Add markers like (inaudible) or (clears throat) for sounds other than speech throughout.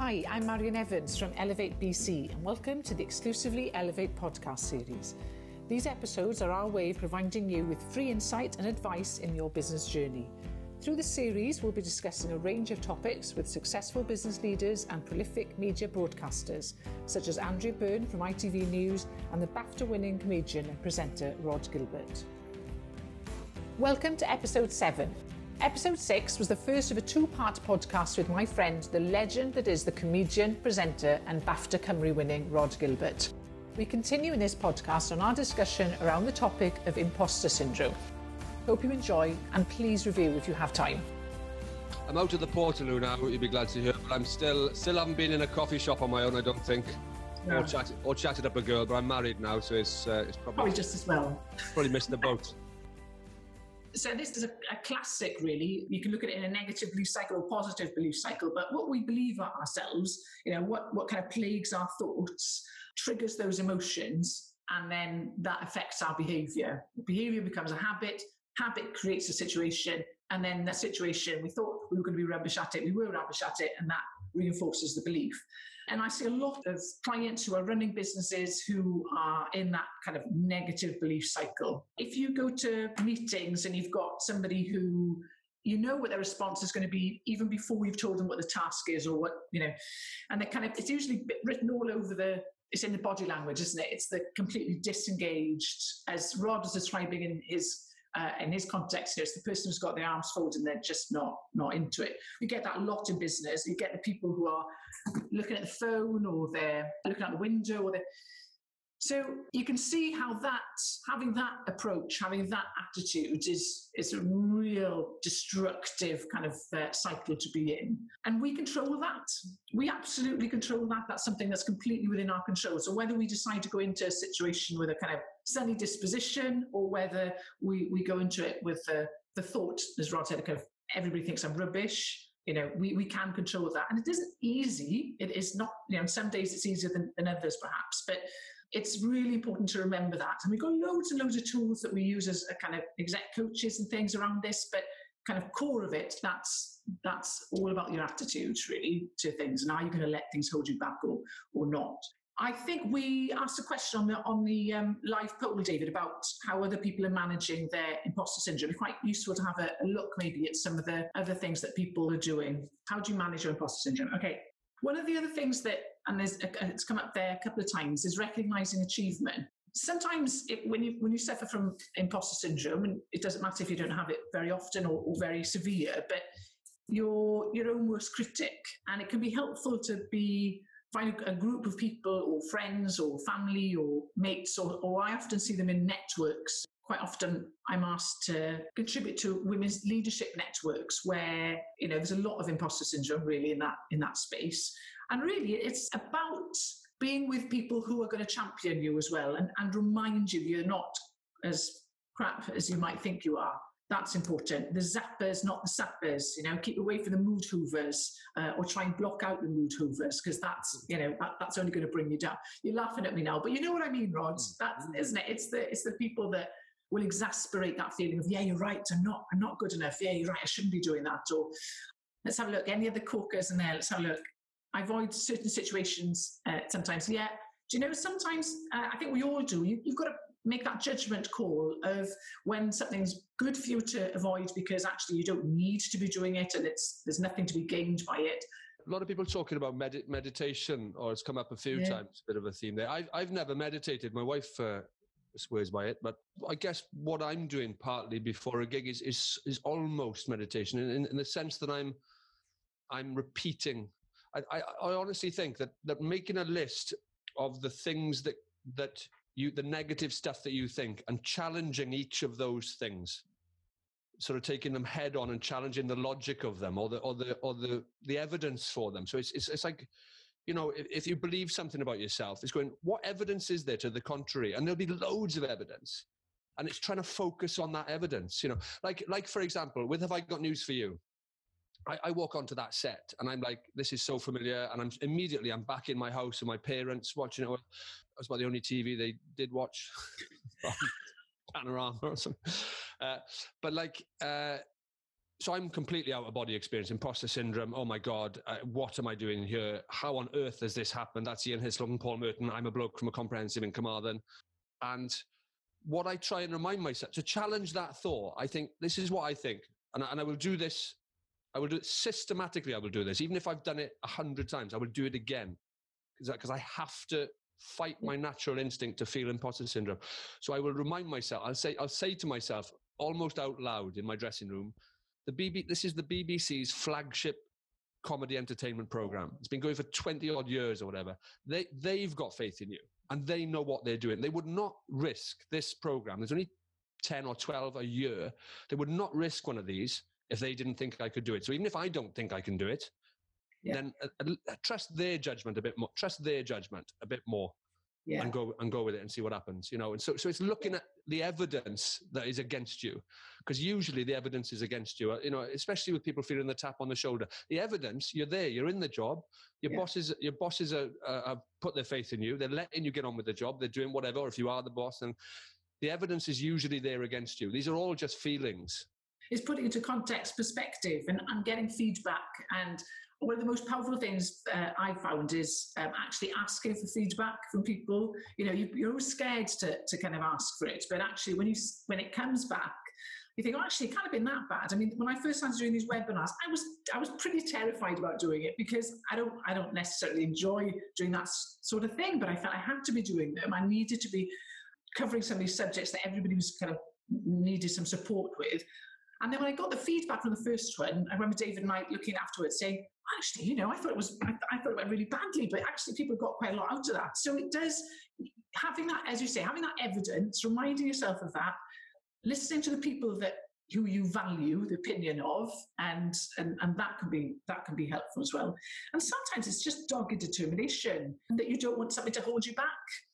Hi, I'm Marion Evans from Elevate BC, and welcome to the exclusively Elevate podcast series. These episodes are our way of providing you with free insight and advice in your business journey. Through the series, we'll be discussing a range of topics with successful business leaders and prolific media broadcasters, such as Andrew Byrne from ITV News and the BAFTA winning comedian and presenter Rhod Gilbert. Welcome to episode 7 Episode 6 was the first of a two part podcast with my friend, the legend that is the comedian, presenter, and BAFTA Cymru winning Rhod Gilbert. We continue in this podcast on our discussion around the topic of imposter syndrome. Hope you enjoy and please review if you have time. I'm out of the Portaloo now, you'll be glad to hear, but I'm still still haven't been in a coffee shop on my own, I don't think. Yeah. Or, chatted, or chatted up a girl, but I'm married now, so it's, uh, it's probably, probably just as well. Probably missed the boat. So this is a, a, classic, really. You can look at it in a negative belief cycle or positive belief cycle. But what we believe ourselves, you know, what what kind of plagues our thoughts, triggers those emotions, and then that affects our behaviour. Behaviour becomes a habit. Habit creates a situation, and then that situation we thought we were going to be rubbish at it. We were rubbish at it, and that reinforces the belief. And I see a lot of clients who are running businesses who are in that kind of negative belief cycle. If you go to meetings and you've got somebody who you know what their response is going to be even before you've told them what the task is or what you know and they kind of it's usually written all over the it's in the body language isn't it it's the completely disengaged as Rhod is describing in his uh, in his context here, it's the person who's got their arms folded and they're just not not into it. You get that a lot in business. You get the people who are looking at the phone or they're looking out the window or they're so you can see how that having that approach, having that attitude is is a real destructive kind of uh, cycle to be in, and we control that. We absolutely control that. That's something that's completely within our control. So whether we decide to go into a situation with a kind of sunny disposition, or whether we we go into it with the the thought, as Rhod said, kind of everybody thinks I'm rubbish. You know, we, we can control that. And it isn't easy. It is not, you know, some days it's easier than, than others perhaps, but it's really important to remember that. And we've got loads and loads of tools that we use as a kind of exec coaches and things around this, but kind of core of it, that's that's all about your attitude really to things and are you going to let things hold you back or or not. I think we asked a question on the on the um, live poll, David, about how other people are managing their imposter syndrome. It's quite useful to have a, a look maybe at some of the other things that people are doing. How do you manage your imposter syndrome? Okay, one of the other things that and it's come up there a couple of times, is recognizing achievement. Sometimes it, when you when you suffer from imposter syndrome, and it doesn't matter if you don't have it very often or, or very severe, but you're your own worst critic, and it can be helpful to be find a group of people or friends or family or mates, or, or I often see them in networks. Quite often I'm asked to contribute to women's leadership networks where you know there's a lot of imposter syndrome really in that in that space and really, it's about being with people who are going to champion you as well and, and remind you you're not as crap as you might think you are. That's important. The zappers, not the sappers. You know, keep away from the mood hoovers, uh, or try and block out the mood hoovers because that's you know that, that's only going to bring you down. You're laughing at me now, but you know what I mean, Rhod. Mm. That's isn't it? It's the it's the people that will exasperate that feeling of yeah, you're right. I'm not I'm not good enough. Yeah, you're right. I shouldn't be doing that. Or let's have a look. Any other corkers in there? Let's have a look. I avoid certain situations uh, sometimes. Yeah, do you know, sometimes uh, I think we all do. You, you've got to make that judgment call of when something's good for you to avoid because actually you don't need to be doing it and it's there's nothing to be gained by it. A lot of people talking about med- meditation, or it's come up a few yeah. times, a bit of a theme there. I've, I've never meditated. My wife uh, swears by it, but I guess what I'm doing partly before a gig is is, is almost meditation in, in, in the sense that I'm I'm repeating I, I, I honestly think that that making a list of the things that that you the negative stuff that you think and challenging each of those things sort of taking them head on and challenging the logic of them or the or the or the the evidence for them. So it's it's, it's like you know if, if you believe something about yourself it's going what evidence is there to the contrary? And there'll be loads of evidence. And it's trying to focus on that evidence you know. Like like for example with have i got news for you I, I, walk onto that set and I'm like, this is so familiar. And I'm immediately, I'm back in my house and my parents watching it. It was about the only TV they did watch. (laughs) Panorama or something. Uh, but like, uh, so I'm completely out of body experience, imposter syndrome. Oh my God, uh, what am I doing here? How on earth has this happened? That's Ian Hislop and Paul Merton. I'm a bloke from a comprehensive in Carmarthen. And what I try and remind myself to challenge that thought, I think this is what I think. And, and I will do this, I will do it systematically. I will do this. Even if I've done it a hundred times, I will do it again. Because I have to fight my natural instinct to feel imposter syndrome. So I will remind myself, I'll say, I'll say to myself almost out loud in my dressing room, the BB, this is the BBC's flagship comedy entertainment program. It's been going for 20 odd years or whatever. They, they've got faith in you and they know what they're doing. They would not risk this program. There's only 10 or 12 a year. They would not risk one of these if they didn't think I could do it. So even if I don't think I can do it, yeah. then uh, uh, trust their judgment a bit more. Trust their judgment a bit more yeah. and go and go with it and see what happens you know and so so it's looking at the evidence that is against you because usually the evidence is against you uh, you know especially with people feeling the tap on the shoulder the evidence you're there you're in the job your yeah. bosses your bosses are, uh, have put their faith in you they're letting you get on with the job they're doing whatever or if you are the boss and the evidence is usually there against you these are all just feelings is putting into context perspective and, and getting feedback and one of the most powerful things uh, I found is um, actually asking for feedback from people. You know, you, are always scared to, to kind of ask for it, but actually, when you when it comes back, you think, oh, actually, it can't have been that bad. I mean, when I first started doing these webinars, I was I was pretty terrified about doing it because I don't I don't necessarily enjoy doing that sort of thing, but I felt I had to be doing them. I needed to be covering some of these subjects that everybody was kind of needed some support with. And then when I got the feedback from the first one, I remember David and I looking afterwards saying, actually, you know, I thought it was, I, I, thought it went really badly, but actually people got quite a lot out of that. So it does, having that, as you say, having that evidence, reminding yourself of that, listening to the people that who you value the opinion of, and and and that can be that can be helpful as well. And sometimes it's just dogged determination that you don't want something to hold you back.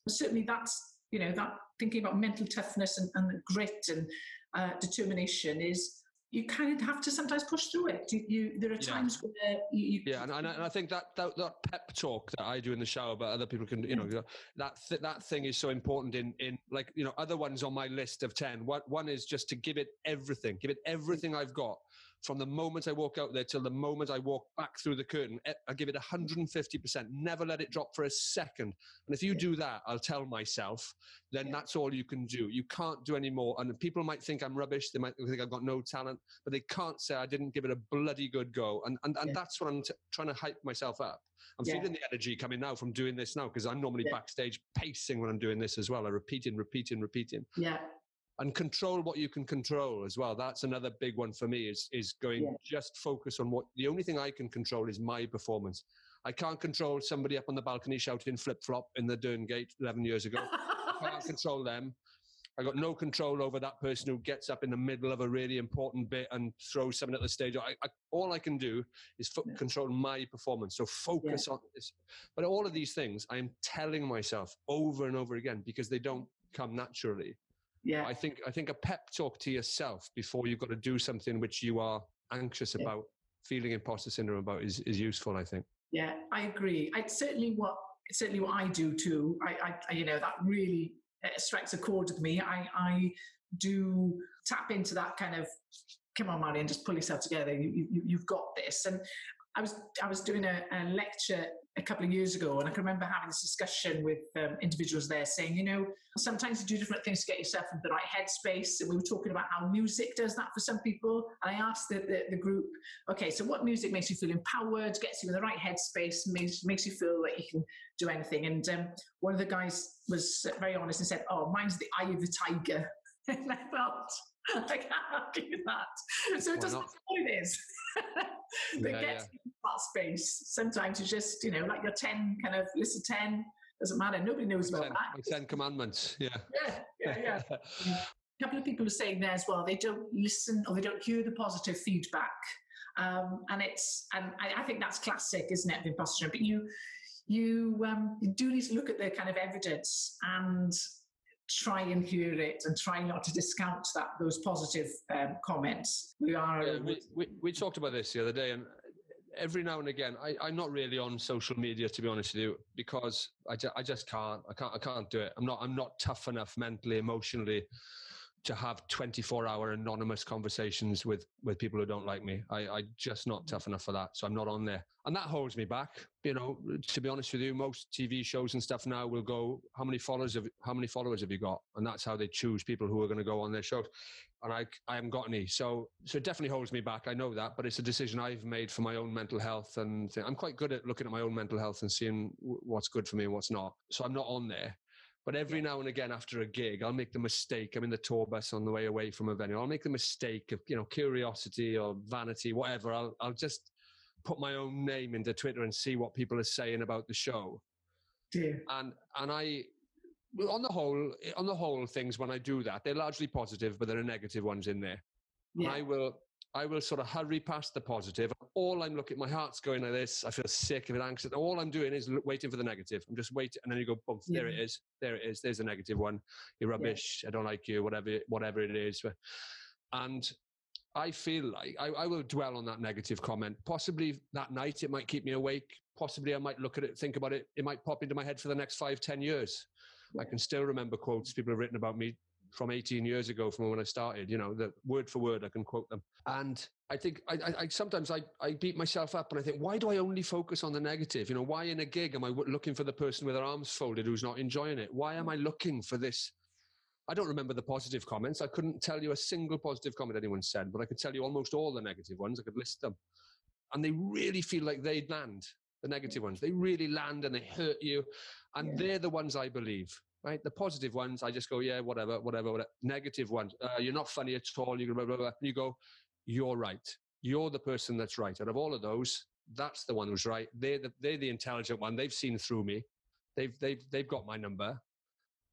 Certainly, that's you know that thinking about mental toughness and, and grit and uh, determination is you kind of have to sometimes push through it. You, you there are times yeah. where you, you yeah, and, and, I think that, that that pep talk that I do in the shower, but other people can, you know, mm. that th- that thing is so important in in like you know other ones on my list of ten. One one is just to give it everything, give it everything I've got from the moment I walk out there till the moment I walk back through the curtain. Eh, I give it 150%. Never let it drop for a second. And if you yeah. do that, I'll tell myself, then yeah. that's all you can do. You can't do any more. And people might think I'm rubbish. They might think I've got no talent, but they can't say I didn't give it a bloody good go. And, and, and yeah. that's what I'm t- trying to hype myself up. I'm feeling the energy coming now from doing this now because I'm normally backstage pacing when I'm doing this as well. I'm repeating, repeating, repeating. Yeah and control what you can control as well. That's another big one for me is is going yeah. just focus on what the only thing I can control is my performance. I can't control somebody up on the balcony shouting flip flop in the Derngate 11 years ago. I can't (laughs) control them. I got no control over that person who gets up in the middle of a really important bit and throws something at the stage. I, I, all I can do is fo- yeah. control my performance. So focus yeah. on this. But all of these things, I am telling myself over and over again because they don't mm. come naturally. Yeah. I think I think a pep talk to yourself before you've got to do something which you are anxious yeah. about, feeling imposter syndrome about is, is useful, I think. Yeah, I agree. It's certainly what certainly what I do too. I, I you know, that really uh, strikes a chord with me. I, I do tap into that kind of come on, Marion, just pull yourself together. You, you, you've got this. And I was I was doing a, a, lecture a couple of years ago, and I can remember having this discussion with um, individuals there, saying, you know, sometimes you do different things to get yourself in the right headspace. And we were talking about how music does that for some people. And I asked the, the, the group, okay, so what music makes you feel empowered, gets you in the right headspace, makes makes you feel like you can do anything? And um, one of the guys was very honest and said, oh, mine's the eye of the tiger. (laughs) and I felt I can't do that. So it doesn't matter what it is (laughs) that yeah, gets yeah. that space. Sometimes you just, you know, like your 10 kind of list of 10, doesn't matter. Nobody knows about ten, that. 10 commandments, yeah. Yeah, yeah, yeah. (laughs) a couple of people are saying there as well, they don't listen or they don't hear the positive feedback. Um, and it's, and I, I, think that's classic, isn't it, of imposter? But you, you, um, you do need to look at the kind of evidence and try and hear it and try not to discount that those positive um, comments. We are. Yeah, we, we, we, talked about this the other day, and every now and again, I, am not really on social media to be honest with you because I, ju- I just can't. I can't. I can't do it. I'm not. I'm not tough enough mentally, emotionally to have 24 hour anonymous conversations with with people who don't like me. I i just not mm. tough enough for that so i'm not on there. And that holds me back you know to be honest with you most tv shows and stuff now will go how many followers have how many followers have you got? And that's how they choose people who are going to go on their shows. And i i haven't got any. So so it definitely holds me back i know that but it's a decision i've made for my own mental health and i'm quite good at looking at my own mental health and seeing what's good for me and what's not. So i'm not on there but every now and again after a gig, I'll make the mistake. I'm in the tour bus on the way away from a venue. I'll make the mistake of, you know, curiosity or vanity, whatever. I'll, I'll just put my own name into Twitter and see what people are saying about the show. Yeah. And, and I, on the whole, on the whole, things when I do that, they're largely positive, but there are negative ones in there. Yeah. I will, I will sort of hurry past the positive. All I'm looking, my heart's going like this. I feel sick of it, anxious. All I'm doing is waiting for the negative. I'm just waiting, and then you go, boom, yeah. there it is, there it is. There's a negative one. You're rubbish. Yeah. I don't like you. Whatever, whatever it is. And I feel like I, I, will dwell on that negative comment. Possibly that night, it might keep me awake. Possibly I might look at it, think about it. It might pop into my head for the next five, ten years. I can still remember quotes people have written about me from 18 years ago from when I started, you know, that word for word, I can quote them. And I think I, I, I, sometimes I, I beat myself up and I think, why do I only focus on the negative? You know, why in a gig am I looking for the person with their arms folded who's not enjoying it? Why am I looking for this? I don't remember the positive comments. I couldn't tell you a single positive comment anyone said, but I could tell you almost all the negative ones. I could list them. And they really feel like they land, the negative ones. They really land and they hurt you. And yeah. they're the ones I believe right? The positive ones, I just go, yeah, whatever, whatever, whatever. Negative ones, uh, you're not funny at all. You go, blah, blah, blah. You go, you're right. You're the person that's right. Out of all of those, that's the one who's right. They're the, they're the intelligent one. They've seen through me. They've, they've, they've got my number.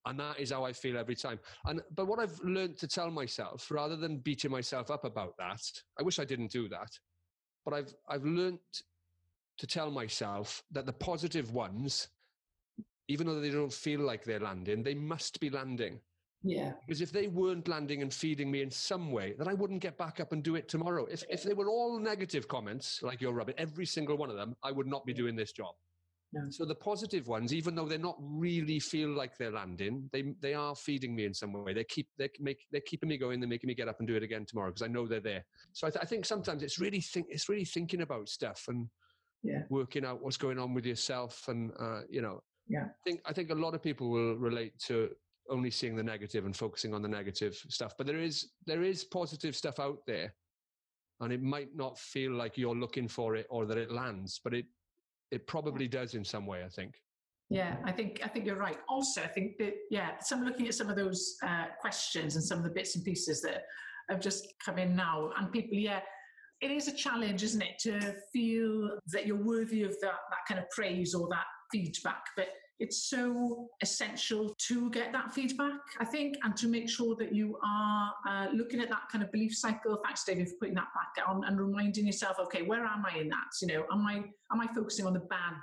And that is how I feel every time. And, but what I've learned to tell myself, rather than beating myself up about that, I wish I didn't do that. But I've, I've learned to tell myself that the positive ones even though they don't feel like they're landing, they must be landing. Yeah. Because if they weren't landing and feeding me in some way, then I wouldn't get back up and do it tomorrow. If if they were all negative comments, like you're rubbish, every single one of them, I would not be doing this job. No. So the positive ones, even though they're not really feel like they're landing, they they are feeding me in some way. They keep they make they're keeping me going. They're making me get up and do it again tomorrow because I know they're there. So I, th- I think sometimes it's really think it's really thinking about stuff and yeah. working out what's going on with yourself and uh, you know yeah. I think I think a lot of people will relate to only seeing the negative and focusing on the negative stuff. But there is there is positive stuff out there. And it might not feel like you're looking for it or that it lands, but it it probably does in some way, I think. Yeah, I think I think you're right. Also, I think that yeah, some looking at some of those uh, questions and some of the bits and pieces that have just come in now, and people, yeah, it is a challenge, isn't it, to feel that you're worthy of that that kind of praise or that feedback. But it's so essential to get that feedback, I think, and to make sure that you are uh, looking at that kind of belief cycle. Thanks, David, for putting that back on and reminding yourself, okay, where am I in that? You know, am I am I focusing on the bad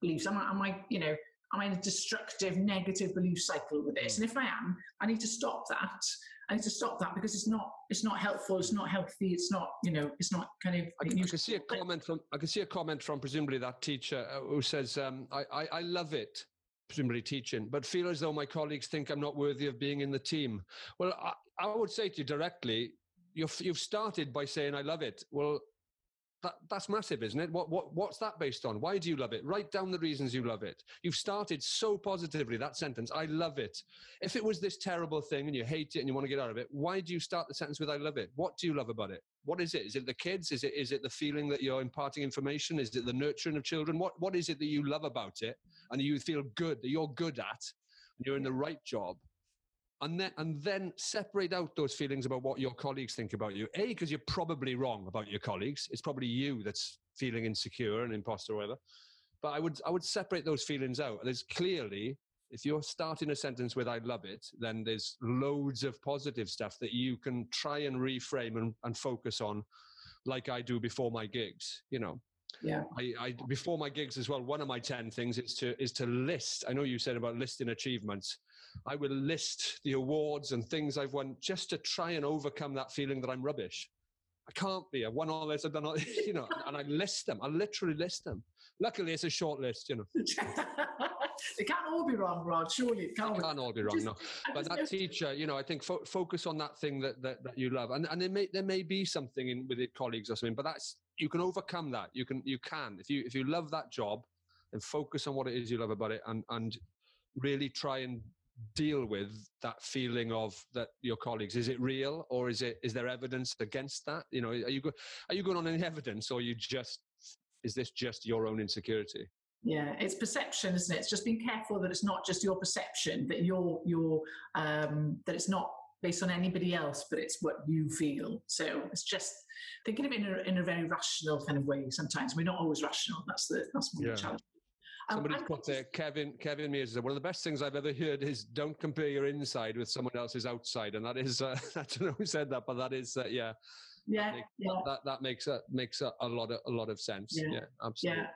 beliefs? Am I, am I you know, am I in a destructive, negative belief cycle with this? And if I am, I need to stop that. I need to stop that because it's not it's not helpful. It's not healthy. It's not you know it's not kind of. I can, I can see a comment from I can see a comment from presumably that teacher uh, who says um, I, I I love it presumably teaching, but feel as though my colleagues think I'm not worthy of being in the team. Well, I, I would say to you directly, you've, you've started by saying, I love it. Well, that, that's massive, isn't it? What, what, what's that based on? Why do you love it? Write down the reasons you love it. You've started so positively, that sentence, I love it. If it was this terrible thing and you hate it and you want to get out of it, why do you start the sentence with I love it? What do you love about it? What is it? Is it the kids? Is it, is it the feeling that you're imparting information? Is it the nurturing of children? What, what is it that you love about it and you feel good, that you're good at, and you're in the right job? And then and then separate out those feelings about what your colleagues think about you. A, because you're probably wrong about your colleagues. It's probably you that's feeling insecure and imposter or whatever. But I would I would separate those feelings out. There's clearly if you're starting a sentence with I love it, then there's loads of positive stuff that you can try and reframe and, and focus on like I do before my gigs, you know. Yeah. I, I before my gigs as well, one of my 10 things is to is to list. I know you said about listing achievements. I will list the awards and things I've won just to try and overcome that feeling that I'm rubbish. I can't be. I've won all this. I've done all, this, (laughs) you know, and I list them. I literally list them. Luckily, it's a short list, you know. (laughs) it can't all be wrong, Rhod. Surely it can't. They can't all be wrong, Just- no. But that teacher, you know, I think fo- focus on that thing that, that, that you love, and and there may there may be something in with your colleagues or something, but that's you can overcome that. You can you can if you if you love that job, then focus on what it is you love about it, and and really try and deal with that feeling of that your colleagues is it real or is it is there evidence against that you know are you go, are you going on any evidence or you just is this just your own insecurity Yeah, it's perception, isn't it? It's just being careful that it's not just your perception, that you're you're um, that it's not based on anybody else, but it's what you feel. So it's just thinking of it in a, in a very rational kind of way. Sometimes we're not always rational. That's the that's one of Yeah. the Um, Somebody's put there, Kevin. Kevin Mears said one of the best things I've ever heard is don't compare your inside with someone else's outside, and that is uh, (laughs) I don't know who said that, but that is uh, yeah, yeah, make- yeah, that that makes a makes a, a lot of a lot of sense. Yeah. Yeah, absolutely. yeah.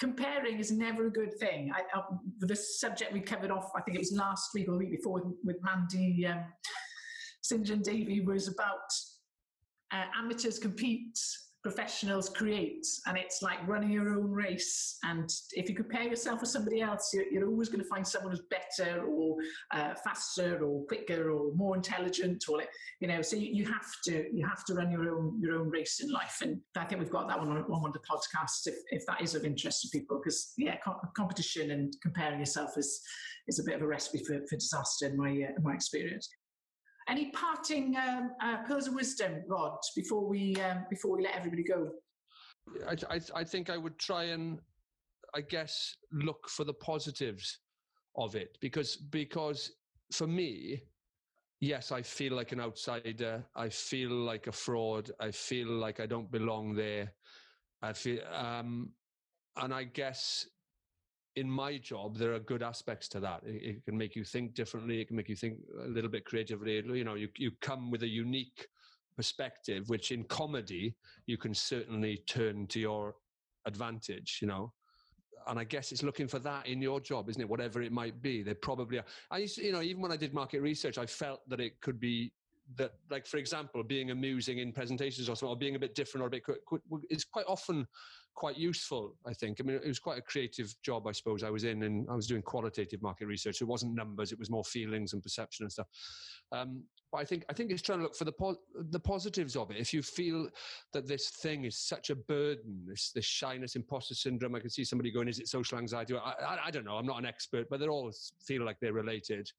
Comparing is never a good thing. I, uh, the subject we covered off, I think it was last week or the week before with, with Mandy um, St. John Davy, was about uh, amateurs compete, professionals create, and it's like running your own race. And if you compare yourself with somebody else, you're, you're always going to find someone who's better or uh, faster or quicker or more intelligent, or you know. So you, you have to you have to run your own your own race in life. And I think we've got that one on, on one the podcasts if, if that is of interest to people, because yeah, com- competition and comparing yourself is is a bit of a recipe for, for disaster in my uh, my experience. Any parting um, uh, pearls of wisdom, Rhod, before we um, before we let everybody go? I, I I think I would try and I guess look for the positives of it because because for me yes I feel like an outsider. I feel like a fraud. I feel like I don't belong there. I feel um and I guess in my job there are good aspects to that it, it can make you think differently it can make you think a little bit creatively you know you you come with a unique perspective which in comedy you can certainly turn to your advantage, you know. And I guess it's looking for that in your job, isn't it? Whatever it might be, they probably are. I used, to, you know, even when I did market research, I felt that it could be that, like for example, being amusing in presentations or something, or being a bit different or a bit is quite often quite useful. I think. I mean, it was quite a creative job, I suppose, I was in, and I was doing qualitative market research. It wasn't numbers; it was more feelings and perception and stuff. Um, but I think I think it's trying to look for the po- the positives of it. If you feel that this thing is such a burden, this this shyness, imposter syndrome, I can see somebody going, "Is it social anxiety?" I, I, I don't know. I'm not an expert, but they all feel like they're related.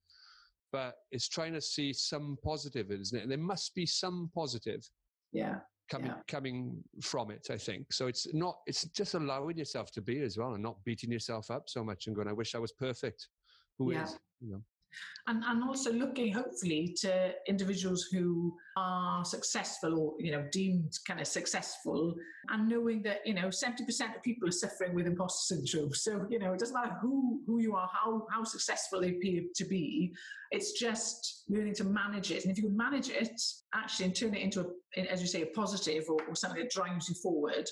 But it's trying to see some positive, isn't it? And there must be some positive Yeah, coming Yeah. coming from it. I think so. It's not. It's just allowing yourself to be as well, and not beating yourself up so much and going, "I wish I was perfect." Who is? Yeah. You know. And and also looking hopefully to individuals who are successful or you know deemed kind of successful, and knowing that you know seventy percent of people are suffering with imposter syndrome. So you know it doesn't matter who who you are, how how successful they appear to be. It's just learning to manage it, and if you can manage it actually and turn it into a, as you say, a positive or, or something that drives you forward.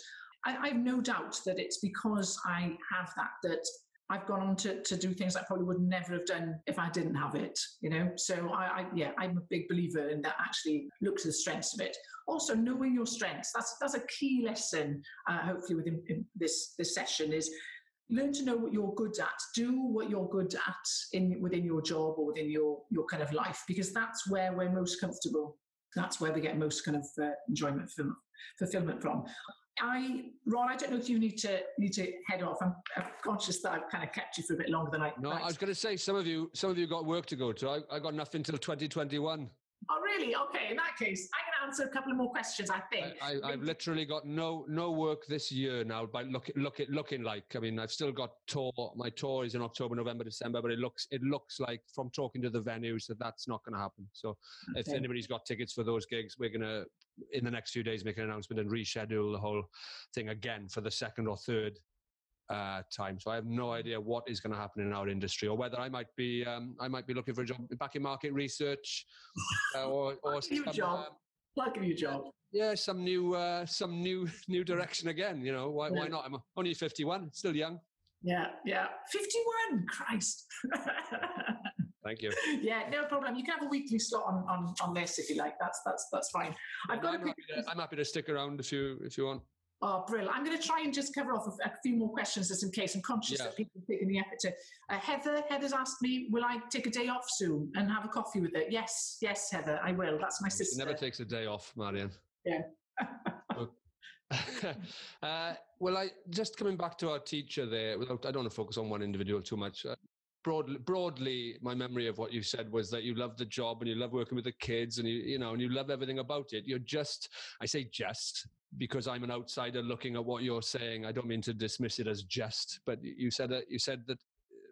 I have no doubt that it's because I have that that I've gone on to, to do things I probably would never have done if I didn't have it, you know. So I, I yeah, I'm a big believer in that. Actually, look to the strengths of it. Also, knowing your strengths. That's that's a key lesson. Uh, hopefully, within in this this session is learn to know what you're good at. Do what you're good at in within your job or within your your kind of life, because that's where we're most comfortable. That's where we get most kind of uh, enjoyment from fulfillment from. I, Ron, I don't know if you need to need to head off. I'm, I'm conscious that I've kind of kept you for a bit longer than I. No, I was going to say some of you, some of you got work to go to. I, I got nothing till 2021. Oh, really? Okay. In that case, I'm going to answer a couple of more questions. I think. I, I, I've literally got no no work this year now. By look look it looking like. I mean, I've still got tour. My tour is in October, November, December, but it looks it looks like from talking to the venues that that's not going to happen. So if anybody's got tickets for those gigs, we're going to in the next few days make an announcement and reschedule the whole thing again for the second or third uh, time. So I have no idea what is going to happen in our industry, or whether I might be um, I might be looking for a job back in market research, uh, (laughs) or or some, job. you a job. yeah, some new uh, some new (laughs) new direction again. You know, why why not? I'm only 51, still young. Yeah, yeah. 51. Christ. (laughs) Thank you. yeah, no problem. You can have a weekly slot on, on, on this if you like. That's that's that's fine. I've got a I'm happy, to, I'm happy to stick around if you if you want. Oh, brilliant. I'm going to try and just cover off a, few more questions just in case. I'm conscious Yeah. that people are taking the effort to. Uh, Heather, Heather's asked me, will I take a day off soon and have a coffee with her? Yes, yes, Heather, I will. That's my She sister. never takes a day off, Marion. Yeah. (laughs) uh, well, I just coming back to our teacher there. Without, I don't want to focus on one individual too much. Broadly, broadly, my memory of what you said was that you love the job and you love working with the kids, and you, you know, and you love everything about it. You're just, I say just because I'm an outsider looking at what you're saying. I don't mean to dismiss it as just, but you said that you said that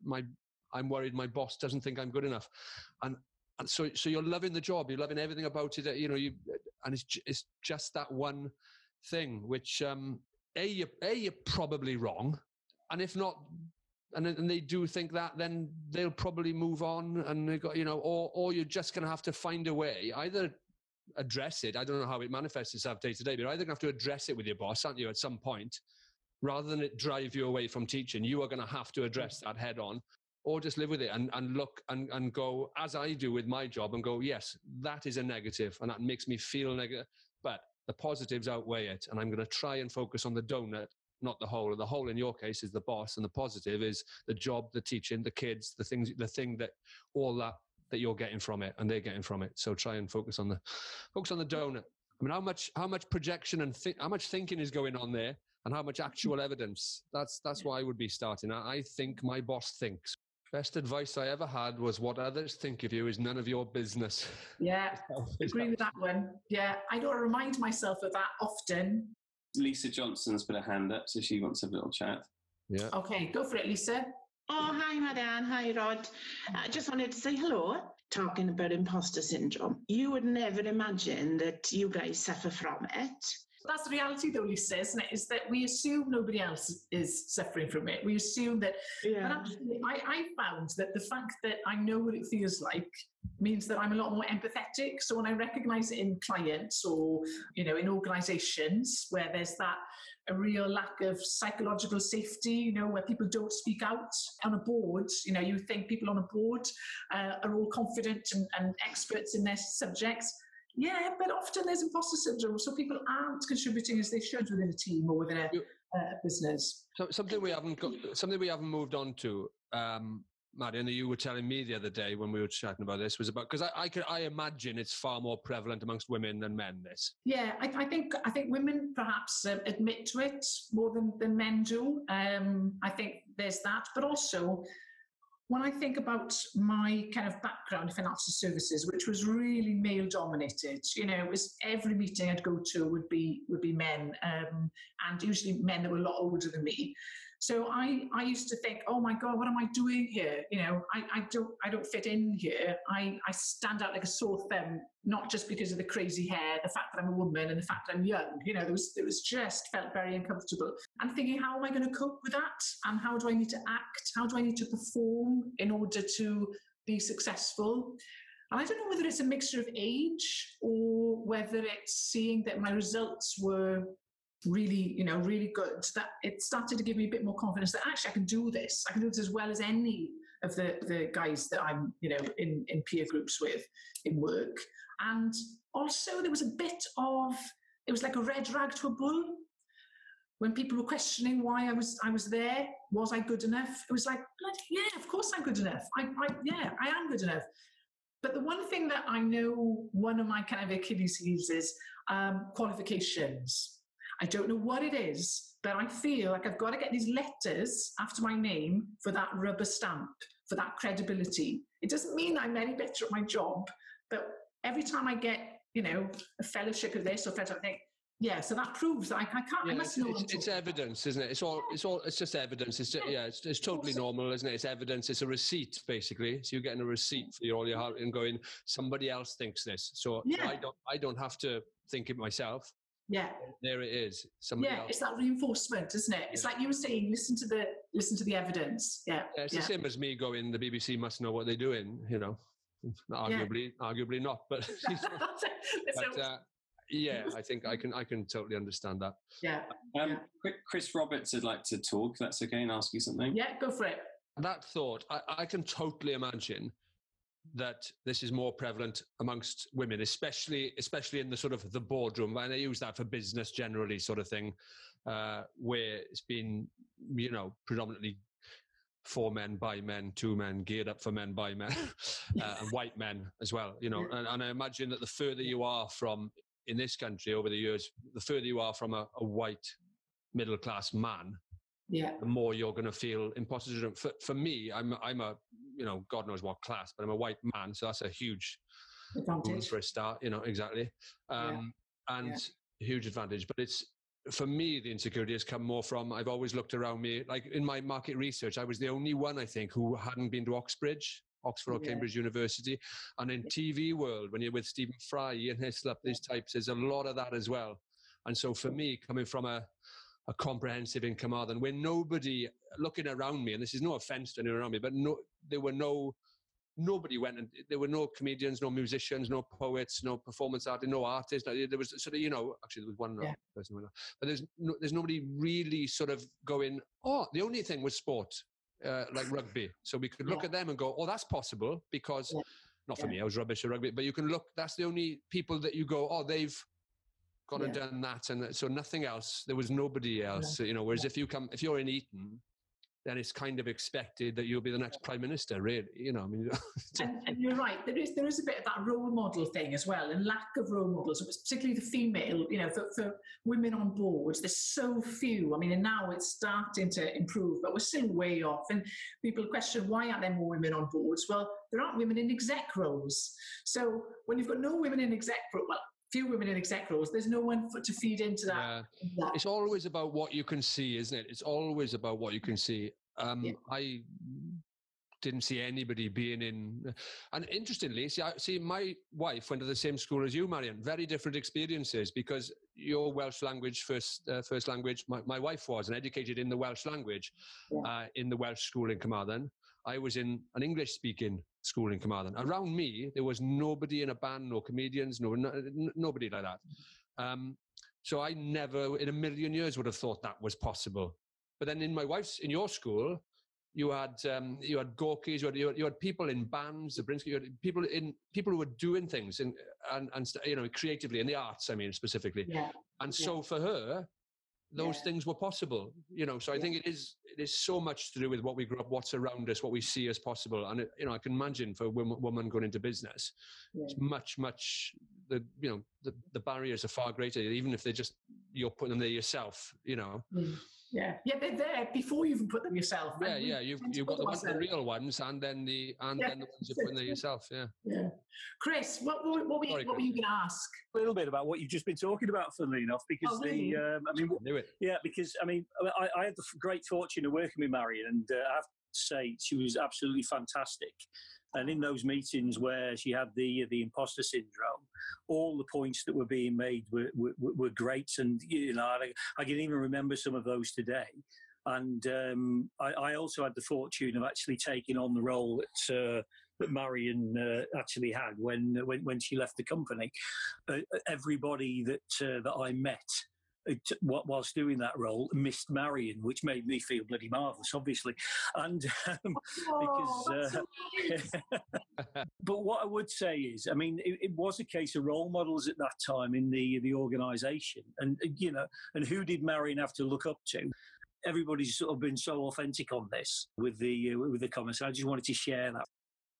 my, I'm worried my boss doesn't think I'm good enough, and and so so you're loving the job you're loving everything about it you know you and it's, it's just that one thing which um a you a you're probably wrong and if not and, and they do think that then they'll probably move on and they got you know or or you're just going to have to find a way either address it i don't know how it manifests itself day to day but you're either going to have to address it with your boss aren't you at some point rather than it drive you away from teaching you are going to have to address that head on or just live with it and, and look and, and go as I do with my job and go, yes, that is a negative and that makes me feel negative, but the positives outweigh it. And I'm going to try and focus on the donut, not the whole. And the whole in your case is the boss, and the positive is the job, the teaching, the kids, the things, the thing that all that that you're getting from it and they're getting from it. So try and focus on the focus on the donut. I mean, how much how much projection and thi- how much thinking is going on there, and how much actual evidence? That's that's why I would be starting. I, I think my boss thinks. Best advice I ever had was what others think of you is none of your business. Yeah, (laughs) agree with that one. Yeah, I don't remind myself of that often. Lisa Johnson's put a hand up, so she wants a little chat. Yeah. Okay, go for it, Lisa. Oh, hi, Madan. Hi, Rhod. I just wanted to say hello. Talking about imposter syndrome, you would never imagine that you guys suffer from it. That's the reality, though, Lisa, isn't it? Is that we assume nobody else is suffering from it. We assume that But Yeah. actually, I, I found that the fact that I know what it feels like means that I'm a lot more empathetic. So when I recognize it in clients or, you know, in organizations where there's that a real lack of psychological safety, you know, where people don't speak out on a board, you know, you think people on a board uh, are all confident and, and experts in their subjects. Yeah, but often there's imposter syndrome, so people aren't contributing as they should within a team or within a, You- a business. So something we haven't got, something we haven't moved on to, um, Marion, that you were telling me the other day when we were chatting about this was about because I, I could I imagine it's far more prevalent amongst women than men. This. Yeah, I, I think I think women perhaps um, admit to it more than, than men do. Um, I think there's that, but also when I think about my kind of background in financial services, which was really male dominated, you know, it was every meeting I'd go to would be would be men, um, and usually men that were a lot older than me. So I, I used to think, oh my God, what am I doing here? You know, I, I don't I don't fit in here. I, I stand out like a sore thumb, not just because of the crazy hair, the fact that I'm a woman and the fact that I'm young. You know, there was it was just felt very uncomfortable. And thinking, how am I going to cope with that? And how do I need to act? How do I need to perform in order to be successful? And I don't know whether it's a mixture of age or whether it's seeing that my results were really, you know, really good, that it started to give me a bit more confidence that actually I can do this. I can do this as well as any of the, the guys that I'm, you know, in, in peer groups with in work. And also there was a bit of, it was like a red rag to a bull. When people were questioning why I was I was there, was I good enough? It was like, yeah, of course I'm good enough. I, I yeah, I am good enough. But the one thing that I know, one of my kind of Achilles heels is um, qualifications. I don't know what it is, but I feel like I've got to get these letters after my name for that rubber stamp, for that credibility. It doesn't mean I'm any better at my job, but every time I get, you know, a fellowship of this or fellowship, I think, yeah, so that proves that I, I can't, I must it's, know. it's, it's evidence, isn't it? It's all, it's all, it's just evidence. It's just, yeah, it's, it's totally normal, isn't it? It's evidence. It's a receipt, basically. So you're getting a receipt for your, all your hard and going. Somebody else thinks this, so Yeah. I don't, I don't have to think it myself. Yeah, There it is. Somebody yeah, else. it's that reinforcement, isn't it? It's Yeah. like you were saying, listen to the listen to the evidence. Yeah, Yeah, it's yeah. the same as me going. The BBC must know what they're doing. You know, (laughs) arguably, arguably not, but. (laughs) (laughs) But uh, yeah, I think I can, I can totally understand that. yeah, Um, Yeah. quick, Chris Roberts would like to talk. That's okay, and ask you something. yeah, go for it. that thought, I, I can totally imagine that this is more prevalent amongst women, especially especially in the sort of the boardroom, and I use that for business generally, sort of thing, uh, where it's been you know predominantly for men by men, two men, geared up for men by men, (laughs) uh, and (laughs) white men as well. You know, and, and, I imagine that the further you are from in this country over the years, the further you are from a, a white middle class man, yeah. the more you're going to feel imposter syndrome. For, for me, I'm I'm a you know God knows what class, but I'm a white man, so that's a huge advantage for a start. You know exactly, um, yeah. and yeah. huge advantage. But it's for me, the insecurity has come more from I've always looked around me. Like in my market research, I was the only one I think who hadn't been to Oxbridge. Oxford or yeah. Cambridge University. And in TV world, when you're with Stephen Fry, Ian Hislop, these types, there's a lot of that as well. And so for me, coming from a, a comprehensive income in Carmarthen, where nobody looking around me, and this is no offense to anyone around me, but no, there were no nobody went and there were no comedians, no musicians, no poets, no performance artists, no artists. There was sort of, you know, actually there was one yeah. person, but there's no, there's nobody really sort of going, oh, the only thing was sport, uh, like rugby. So we could look yeah. at them and go, oh, that's possible because, yeah. not for me, I was rubbish at rugby, but you can look, that's the only people that you go, oh, they've gone and done that. And uh, so nothing else, there was nobody else, you know, whereas if you come, if you're in Eton, then it's kind of expected that you'll be the next prime minister, really. You know, I mean, (laughs) and, and, you're right. There is there is a bit of that role model thing as well, and lack of role models, particularly the female. You know, for, for women on boards, there's so few. I mean, and now it's starting to improve, but we're still way off. And people question why aren't there more women on boards? Well, there aren't women in exec roles. So when you've got no women in exec roles, well, few women in exec roles. There's no one for, to feed into that, yeah. that, It's always about what you can see, isn't it? It's always about what you can see. Um, yeah. I didn't see anybody being in. And interestingly, see, I, see, my wife went to the same school as you, Marion. Very different experiences because your Welsh language first uh, first language. My, my wife was and educated in the Welsh language yeah. uh, in the Welsh school in Carmarthen. I was in an English speaking school in Carmarthen. Around me, there was nobody in a band, no comedians, no, no nobody like that. Um, so I never in a million years would have thought that was possible. But then in my wife's, in your school, you had um, you had Gorky's, you had, you had, you had people in bands, the Brinsky, you had people in people who were doing things and and and you know creatively in the arts. I mean specifically. Yeah. And so yeah. for her, those yeah. things were possible you know so i think it is it is so much to do with what we grew up what's around us what we see as possible and it, you know i can imagine for a woman going into business it's much much the you know the, the barriers are far greater even if they're just you're putting them there yourself you know mm. Yeah, yeah, they're there before you even put them yourself. Yeah, yeah, you've you've got the, ones, the real ones, and then the and yeah. then the ones you put in there yourself. Yeah. Yeah. Chris, what what, what were you, Sorry, what were you going to ask? A little bit about what you've just been talking about, funnily enough, because oh, really? the um, I mean, I knew it. Yeah, because I mean, I, I had the great fortune of working with Marion, and uh, I have to say she was absolutely fantastic. And in those meetings where she had the the imposter syndrome, all the points that were being made were were, were great, and you know I, I, can even remember some of those today. And um, I, I, also had the fortune of actually taking on the role that. Uh, that Marion uh, actually had when, when when she left the company. Uh, everybody that uh, that I met whilst doing that role, missed Marion, which made me feel bloody marvellous, obviously. And um, oh, because, uh, (laughs) but what I would say is, I mean, it, it, was a case of role models at that time in the the organisation, and you know, and who did Marion have to look up to? Everybody's sort of been so authentic on this with the uh, with the comments. I just wanted to share that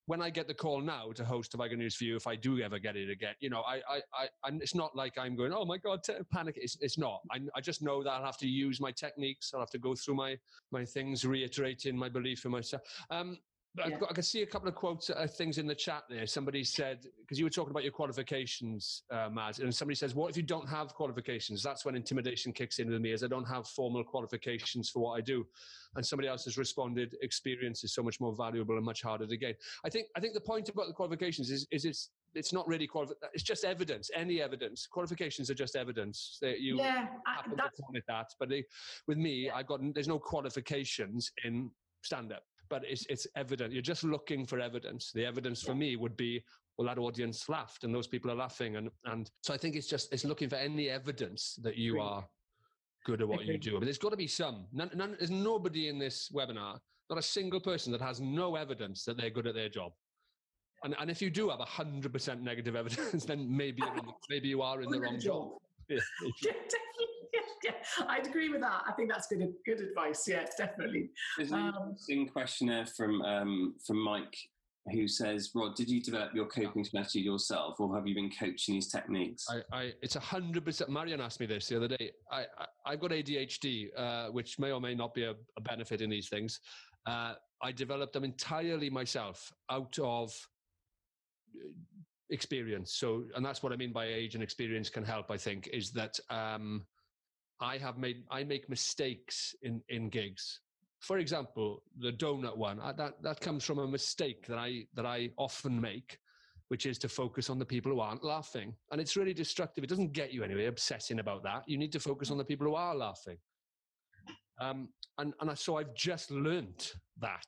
when I get the call now to host Have I Got News for you, if I do ever get it again, you know, I, I, I, I'm, it's not like I'm going, oh my God, panic. It's, it's not. I, I just know that I'll have to use my techniques. I'll have to go through my, my things, reiterating my belief in myself. Um, yeah. got, I can see a couple of quotes, uh, things in the chat there. Somebody said, because you were talking about your qualifications, uh, Matt, and somebody says, what if you don't have qualifications? That's when intimidation kicks in with me, as I don't have formal qualifications for what I do. And somebody else has responded, experience is so much more valuable and much harder to gain. I think, I think the point about the qualifications is, is it's, it's not really qualified. It's just evidence, any evidence. Qualifications are just evidence. That you yeah, happen to that. But they, with me, yeah. I've got, there's no qualifications in stand up but it's, it's evident. You're just looking for evidence. The evidence for me would be, well, that audience laughed and those people are laughing. And, and so I think it's just, it's looking for any evidence that you are good at what you do. Mean, there's got to be some. None, none, there's nobody in this webinar, not a single person that has no evidence that they're good at their job. And, and if you do have hundred percent negative (laughs) evidence, then maybe you're in the, maybe you are in the wrong job. (laughs) Yeah, definitely. Yeah, (laughs) yeah, I'd agree with that. I think that's good good advice. Yeah, definitely. There's an Um, interesting questionnaire from um, from Mike who says, "Rhod, did you develop your coping strategy yourself, or have you been coaching these techniques?" I, I it's a hundred percent. Marion asked me this the other day. I, I I've got ADHD, uh, which may or may not be a, a benefit in these things. Uh, I developed them entirely myself out of uh, experience. So, and that's what I mean by age and experience can help. I think is that um, I have made I make mistakes in in gigs. For example, the donut one uh, that that comes from a mistake that I that I often make, which is to focus on the people who aren't laughing, and it's really destructive. It doesn't get you anywhere obsessing about that. You need to focus on the people who are laughing. Um, and and I, so I've just learnt that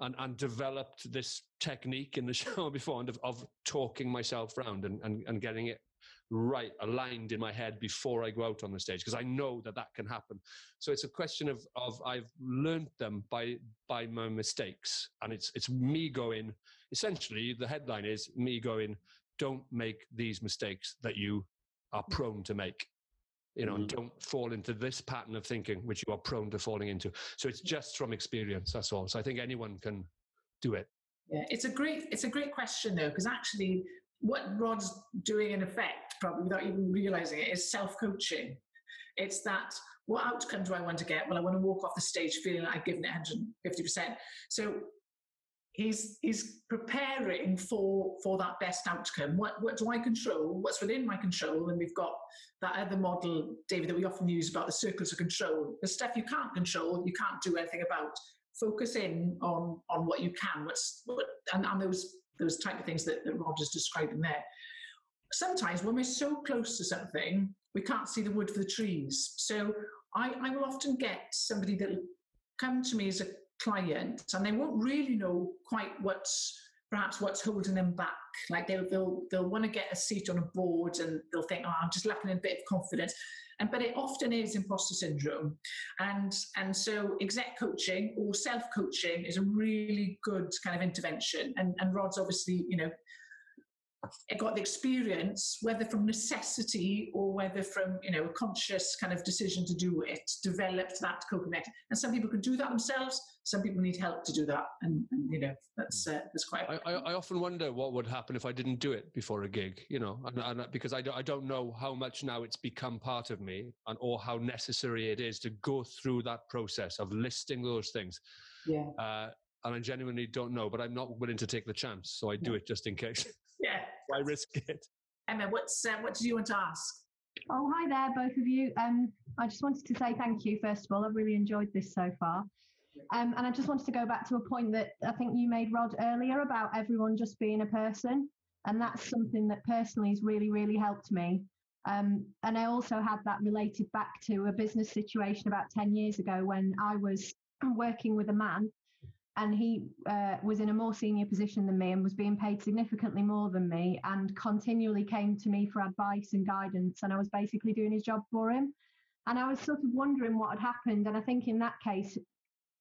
and, and developed this technique in the (laughs) show before of, of talking myself round and, and, and getting it right aligned in my head before I go out on the stage because I know that that can happen. So it's a question of of I've learned them by by my mistakes, and it's it's me going. Essentially, the headline is me going. Don't make these mistakes that you are prone to make. You know, and mm-hmm. don't fall into this pattern of thinking which you are prone to falling into. So it's just from experience. That's all. So I think anyone can do it. Yeah, it's a great it's a great question though because actually what Rhod's doing in effect, probably without even realizing it, is self coaching. It's that what outcome do I want to get? Well, I want to walk off the stage feeling like I've given it 150 percent. So he's he's preparing for for that best outcome. What what do I control? What's within my control? And we've got that other model, David, that we often use about the circles of control. The stuff you can't control, you can't do anything about. Focus in on on what you can. What's what, and, and those those type of things that, that is describing there. Sometimes when we're so close to something, we can't see the wood for the trees. So I, I will often get somebody that will come to me as a client and they won't really know quite what's perhaps what's holding them back. Like they'll they'll they'll want to get a seat on a board and they'll think, oh, I'm just lacking a bit of confidence. And but it often is imposter syndrome. And and so exec coaching or self-coaching is a really good kind of intervention. And and Rhod's obviously, you know, got the experience, whether from necessity or whether from you know a conscious kind of decision to do it, developed that coping mechanism. And some people can do that themselves. Some people need help to do that, and, and you know that's uh, that's quite. I, I, I often wonder what would happen if I didn't do it before a gig, you know, and, and because I don't, I don't know how much now it's become part of me, and or how necessary it is to go through that process of listing those things. yeah. Uh, and I genuinely don't know, but I'm not willing to take the chance, so I do it just in case. (laughs) (laughs) Yeah. I risk it. Emma, what's uh, what do you want to ask? Oh, hi there, both of you. Um, I just wanted to say thank you, first of all. I've really enjoyed this so far. Um, and I just wanted to go back to a point that I think you made, Rhod, earlier about everyone just being a person. And that's something that personally has really, really helped me. Um, and I also had that related back to a business situation about 10 years ago when I was (clears throat) working with a man and he uh, was in a more senior position than me and was being paid significantly more than me and continually came to me for advice and guidance and i was basically doing his job for him. And i was sort of wondering what had happened and i think in that case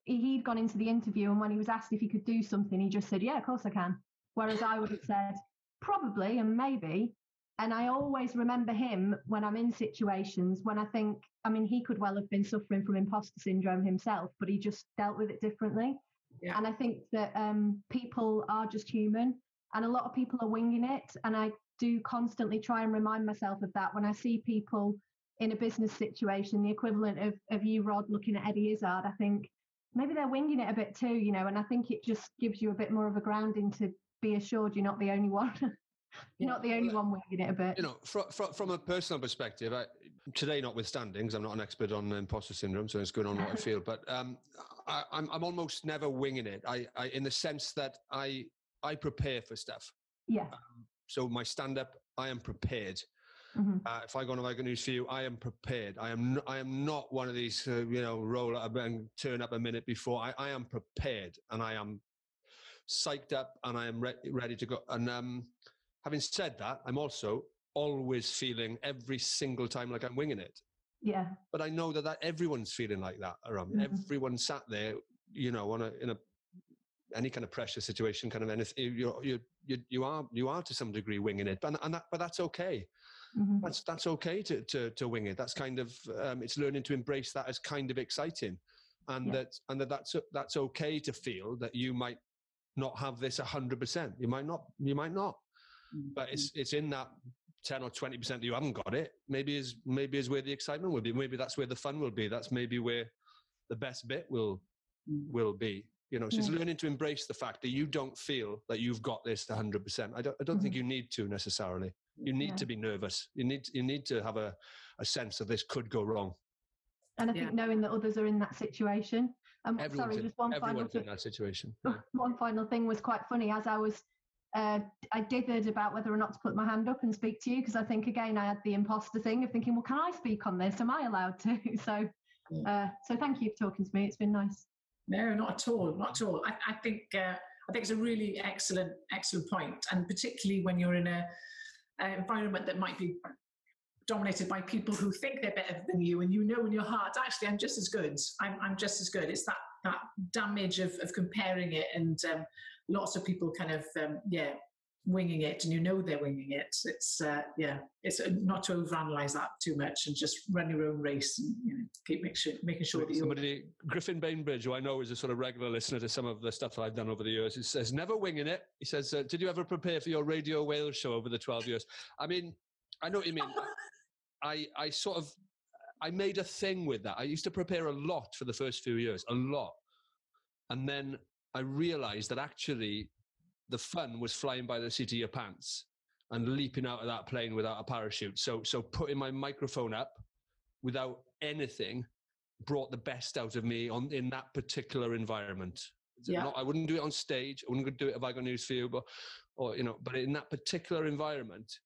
he'd gone into the interview and when he was asked if he could do something he just said yeah of course i can. Whereas i would have said probably and maybe. And i always remember him when i'm in situations when i think i mean he could well have been suffering from imposter syndrome himself but he just dealt with it differently Yeah. and I think that um, people are just human, and a lot of people are winging it. And I do constantly try and remind myself of that when I see people in a business situation, the equivalent of, of you, Rhod, looking at Eddie Izzard. I think maybe they're winging it a bit too, you know, and I think it just gives you a bit more of a grounding to be assured you're not the only one. (laughs) you're not the only one winging it a bit. You know, from, from, from a personal perspective, I, today notwithstanding, 'cause I'm not an expert on imposter syndrome, so it's going on what I (laughs) feel, but um, I, I'm, I'm almost never winging it. I, I, in the sense that I, I prepare for stuff. yeah. So my stand up, I am prepared. mhm. Uh, if I go on Have I Got News for You, I am prepared. I am. N- I am not one of these, uh, you know, roll up and turn up a minute before. I, I am prepared, and I am psyched up, and I am re- ready to go. And um, having said that, I'm also always feeling every single time like I'm winging it. Yeah. But I know that, that everyone's feeling like that around me. Mhm. Everyone sat there, you know, on a in a any kind of pressure situation, kind of anything, you you you you are you are to some degree winging it, and, and that, but that's okay. Mm-hmm. That's that's okay to, to to wing it. That's kind of um, it's learning to embrace that as kind of exciting, and yeah. that and that that's that's okay to feel that you might not have this hundred percent. You might not. You might not. Mm-hmm. But it's it's in that 10 or 20 percent that you haven't got it maybe is maybe is where the excitement will be. Maybe that's where the fun will be. That's maybe where the best bit will will be. You know so it's learning to embrace the fact that you don't feel that you've got this 100 percent. I don't, I don't mm-hmm. think you need to necessarily. You need yeah. to be nervous. You need you need to have a, a sense that this could go wrong. And i think knowing that others are in that situation um, everyone's sorry, in, just one everyone's final in that situation. (laughs) One final thing was quite funny. As I was uh, I dithered about whether or not to put my hand up and speak to you because I think again I had the imposter thing of thinking, well, can I speak on this? Am I allowed to? (laughs) So, uh, so thank you for talking to me. It's been nice. No, not at all. Not at all. I, I think uh, I think it's a really excellent excellent point, and particularly when you're in a an environment that might be dominated by people who think they're better than you, and you know in your heart, actually, I'm just as good. I'm, I'm just as good. It's that that damage of, of comparing it and um, lots of people kind of um, yeah winging it and you know they're winging it. It's uh, yeah it's uh, not to overanalyze that too much and just run your own race and you know, keep make sure, making sure that somebody griffin bainbridge who i know is a sort of regular listener to some of the stuff that i've done over the years he says never winging it. He says uh, did you ever prepare for your radio wales show over the 12 years? I mean i know what you mean. (laughs) I i sort of i made a thing with that. I used to prepare a lot for the first few years a lot. And then I realized that actually the fun was flying by the seat of your pants and leaping out of that plane without a parachute. So, so putting my microphone up without anything brought the best out of me on in that particular environment. Yeah. Not, I wouldn't do it on stage. I wouldn't do it Have I Got News for You, but or you know, but in that particular environment,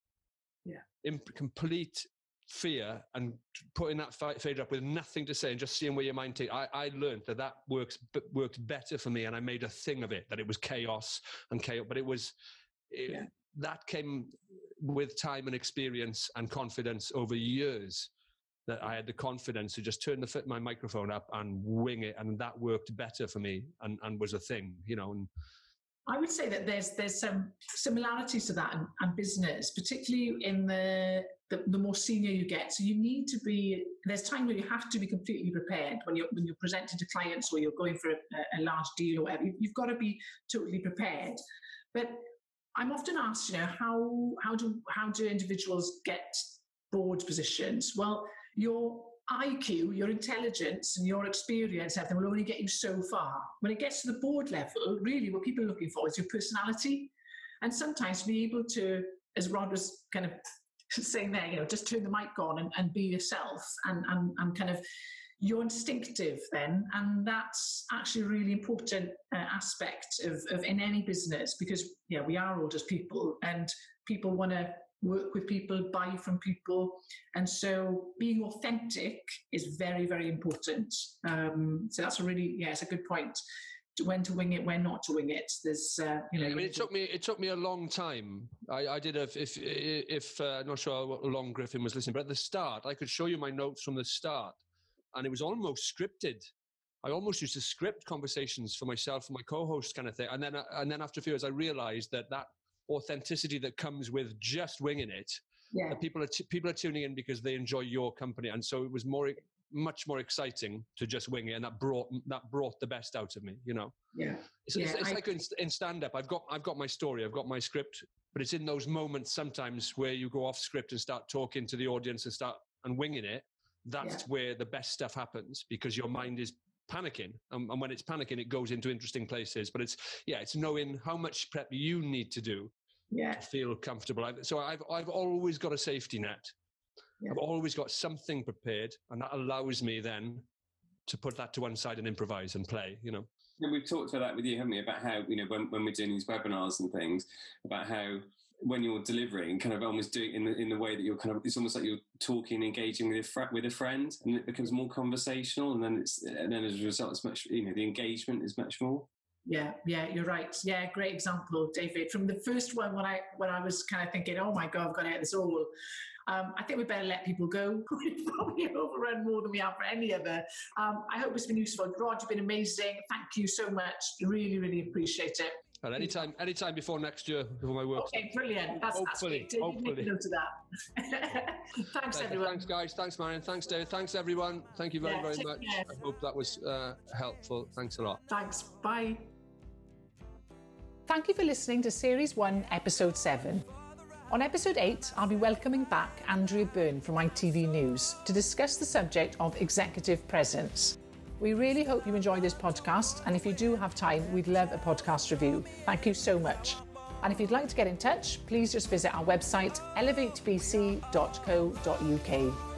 yeah, in complete fear and putting that fader up with nothing to say and just seeing where your mind takes. I, I learned that that works worked better for me, and I made a thing of it. That it was chaos and chaos, but it was it, yeah. that came with time and experience and confidence over years. That I had the confidence to just turn the my microphone up and wing it, and that worked better for me and, and was a thing, you know. And I would say that there's there's some similarities to that and, and business, particularly in the, the, the more senior you get. So you need to be there's time where you have to be completely prepared when you're when you're presenting to clients or you're going for a, a large deal or whatever. You, you've got to be totally prepared. But I'm often asked, you know, how how do how do individuals get board positions? Well, you're IQ, your intelligence and your experience, everything will only get you so far. When it gets to the board level, really what people are looking for is your personality. And sometimes be able to, as Rhod was kind of (laughs) saying there, you know, just turn the mic on and, and be yourself and, and, and kind of you're instinctive then. And that's actually a really important uh, aspect of, of in any business because, yeah, we are all just people and people want to work with people, buy from people. And so being authentic is very, very important. Um, so that's a really, yeah, it's a good point. When to wing it, when not to wing it. There's, uh, you know. I mean, it took me. It took me a long time. I, I did a. If if uh, not sure how long Griffin was listening, but at the start, I could show you my notes from the start, and it was almost scripted. I almost used to script conversations for myself and my co-host kind of thing. And then, and then after a few years, I realized that that authenticity that comes with just winging it. Yeah. people are t- people are tuning in because they enjoy your company, and so it was more much more exciting to just wing it, and that brought that brought the best out of me. You know. Yeah. It's, yeah, it's, it's I, like in, in stand up. I've got I've got my story. I've got my script, but it's in those moments sometimes where you go off script and start talking to the audience and start and winging it. That's yeah. where the best stuff happens because your mind is panicking and, and, when it's panicking it goes into interesting places but it's yeah it's knowing how much prep you need to do yeah. to feel comfortable. So I've I've always got a safety net. Yeah. I've always got something prepared, and that allows me then to put that to one side and improvise and play. You know. And we've talked about that with you, haven't we? About how you know when, when we're doing these webinars and things, about how when you're delivering, kind of almost doing in the in the way that you're kind of it's almost like you're talking, engaging with a fr- with a friend, and it becomes more conversational, and then it's and then as a result, it's much you know the engagement is much more. Yeah, yeah, you're right. Yeah, great example, David. From the first one, when I when I was kind of thinking, oh my god, I've got to get this all. Um, I think we better let people go. (laughs) We've probably overrun more than we have for any other. Um, I hope it's been useful. Rhod, you've been amazing. Thank you so much. Really, really appreciate it. And anytime, anytime before next year, before my work. Okay, brilliant. That's, hopefully, that's hopefully. Note of that. (laughs) Thanks, everyone. Thanks, guys. Thanks, Marion. Thanks, Dave. Thanks, everyone. Thank you very, Yeah, very much. care. I hope that was uh, helpful. Thanks a lot. Thanks. Bye. Thank you for listening to Series 1, Episode 7. On Episode 8, I'll be welcoming back Andrea Byrne from ITV News to discuss the subject of executive presence. We really hope you enjoy this podcast, and if you do have time, we'd love a podcast review. Thank you so much. And if you'd like to get in touch, please just visit our website elevatebc.co.uk.